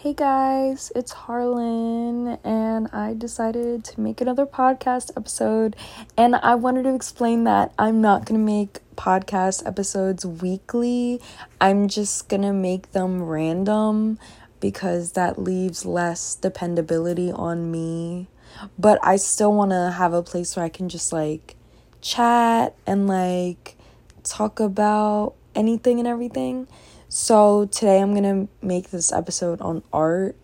Hey guys, it's Harlan, and I decided to make another podcast episode. And I wanted to explain that I'm not gonna make podcast episodes weekly, I'm just gonna make them random because that leaves less dependability on me. But I still wanna have a place where I can just like chat and like talk about anything and everything. So today I'm going to make this episode on art.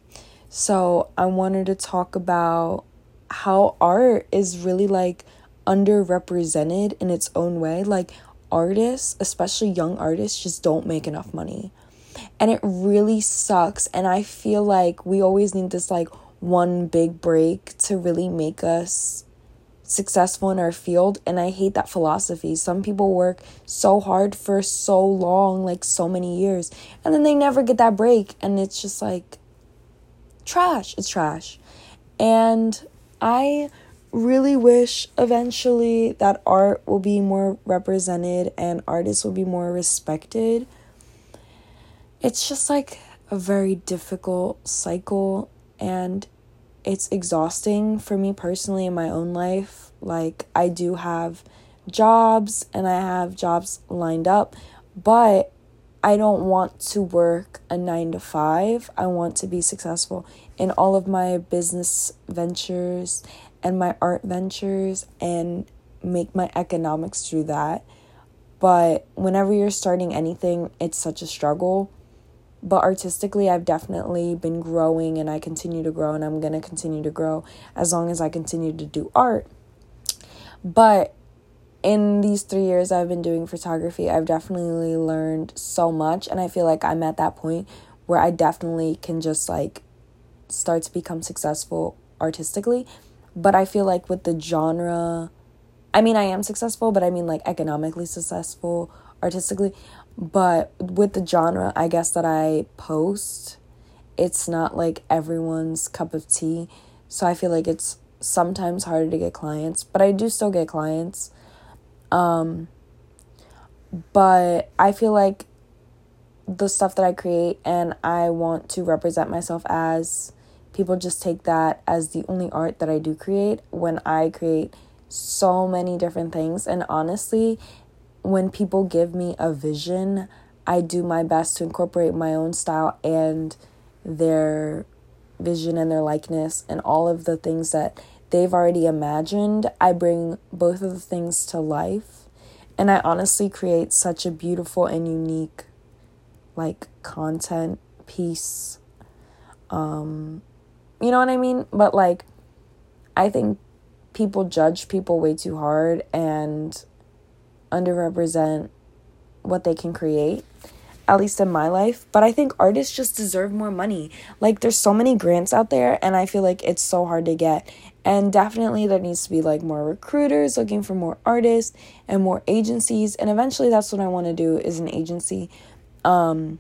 So I wanted to talk about how art is really like underrepresented in its own way. Like artists, especially young artists, just don't make enough money. And it really sucks. And I feel like we always need this like one big break to really make us successful in our field and I hate that philosophy. Some people work so hard for so long, like so many years, and then they never get that break and it's just like trash. It's trash. And I really wish eventually that art will be more represented and artists will be more respected. It's just like a very difficult cycle and it's exhausting for me personally in my own life. Like, I do have jobs and I have jobs lined up, but I don't want to work a nine to five. I want to be successful in all of my business ventures and my art ventures and make my economics through that. But whenever you're starting anything, it's such a struggle but artistically i've definitely been growing and i continue to grow and i'm going to continue to grow as long as i continue to do art. But in these three years i've been doing photography i've definitely learned so much and i feel like i'm at that point where i definitely can just like start to become successful artistically. But i feel like with the genre i mean i am successful but i mean like economically successful artistically but with the genre, I guess that I post, it's not like everyone's cup of tea. So I feel like it's sometimes harder to get clients, but I do still get clients. Um but I feel like the stuff that I create and I want to represent myself as people just take that as the only art that I do create when I create so many different things and honestly when people give me a vision, I do my best to incorporate my own style and their vision and their likeness and all of the things that they've already imagined. I bring both of the things to life. And I honestly create such a beautiful and unique like content piece. Um you know what I mean? But like I think people judge people way too hard and underrepresent what they can create at least in my life. But i think artists just deserve more money. Like there's so many grants out there and i feel like it's so hard to get. And definitely there needs to be like more recruiters looking for more artists and more agencies. And eventually that's what i want to do is an agency. Um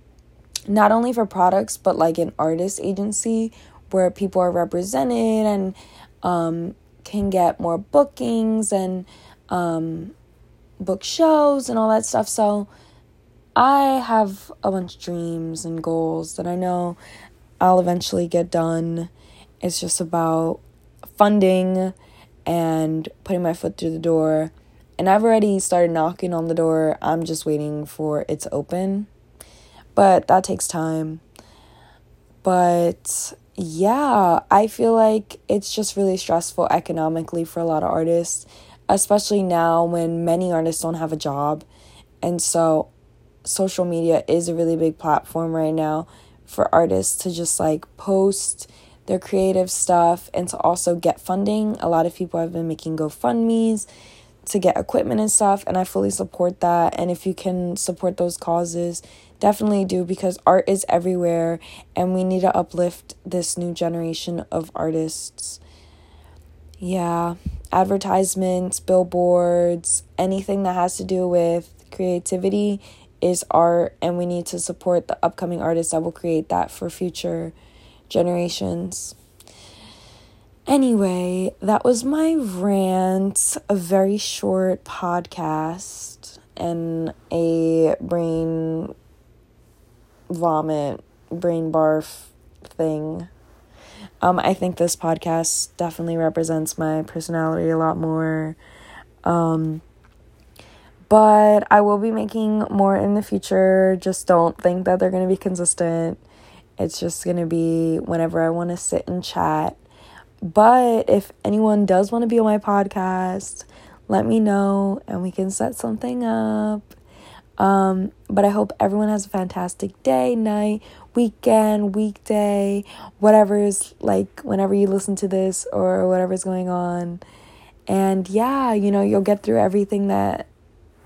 not only for products but like an artist agency where people are represented and um can get more bookings and um book shows and all that stuff. So I have a bunch of dreams and goals that I know I'll eventually get done. It's just about funding and putting my foot through the door. And I've already started knocking on the door. I'm just waiting for it to open. But that takes time. But yeah, I feel like it's just really stressful economically for a lot of artists especially now when many artists don't have a job. And so social media is a really big platform right now for artists to just like post their creative stuff and to also get funding. A lot of people have been making GoFundMe's to get equipment and stuff, and I fully support that. And if you can support those causes, definitely do because art is everywhere and we need to uplift this new generation of artists. Yeah, advertisements, billboards, anything that has to do with creativity is art, and we need to support the upcoming artists that will create that for future generations. Anyway, that was my rant, a very short podcast, and a brain vomit, brain barf thing. Um, I think this podcast definitely represents my personality a lot more. Um, but I will be making more in the future. Just don't think that they're going to be consistent. It's just going to be whenever I want to sit and chat. But if anyone does want to be on my podcast, let me know and we can set something up. Um, but I hope everyone has a fantastic day, night, weekend, weekday, whatever is like whenever you listen to this or whatever's going on. And yeah, you know, you'll get through everything that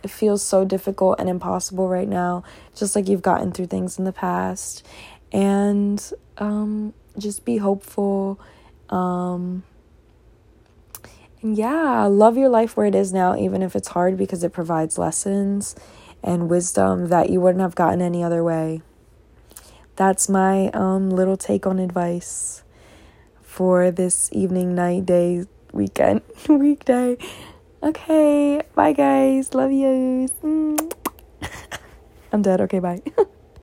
feels so difficult and impossible right now, just like you've gotten through things in the past. And um, just be hopeful. Um, and yeah, love your life where it is now, even if it's hard, because it provides lessons and wisdom that you wouldn't have gotten any other way. That's my um, little take on advice for this evening, night, day, weekend, weekday. Okay, bye guys. Love you. I'm dead. Okay, bye.